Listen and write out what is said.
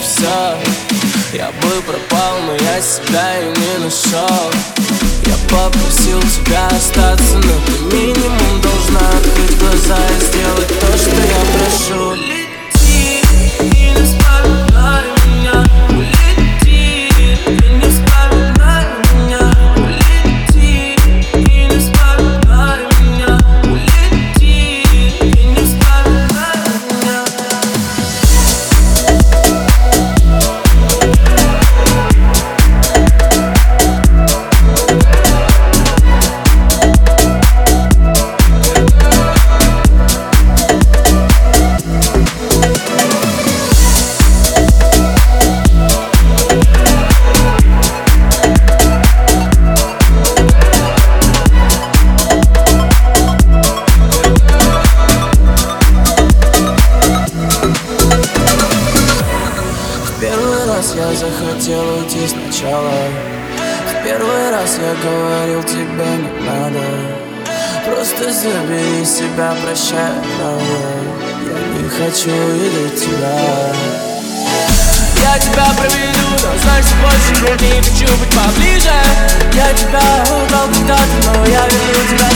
все Я бы пропал, но я себя и не нашел Я попросил тебя остаться, но ты минимум должна открыть я захотел уйти сначала. В первый раз я говорил тебе не надо. Просто забери себя, прощай, правда Я не хочу видеть тебя. Я тебя проведу, но значит больше не хочу быть поближе. Я тебя убрал когда-то, но я верну тебя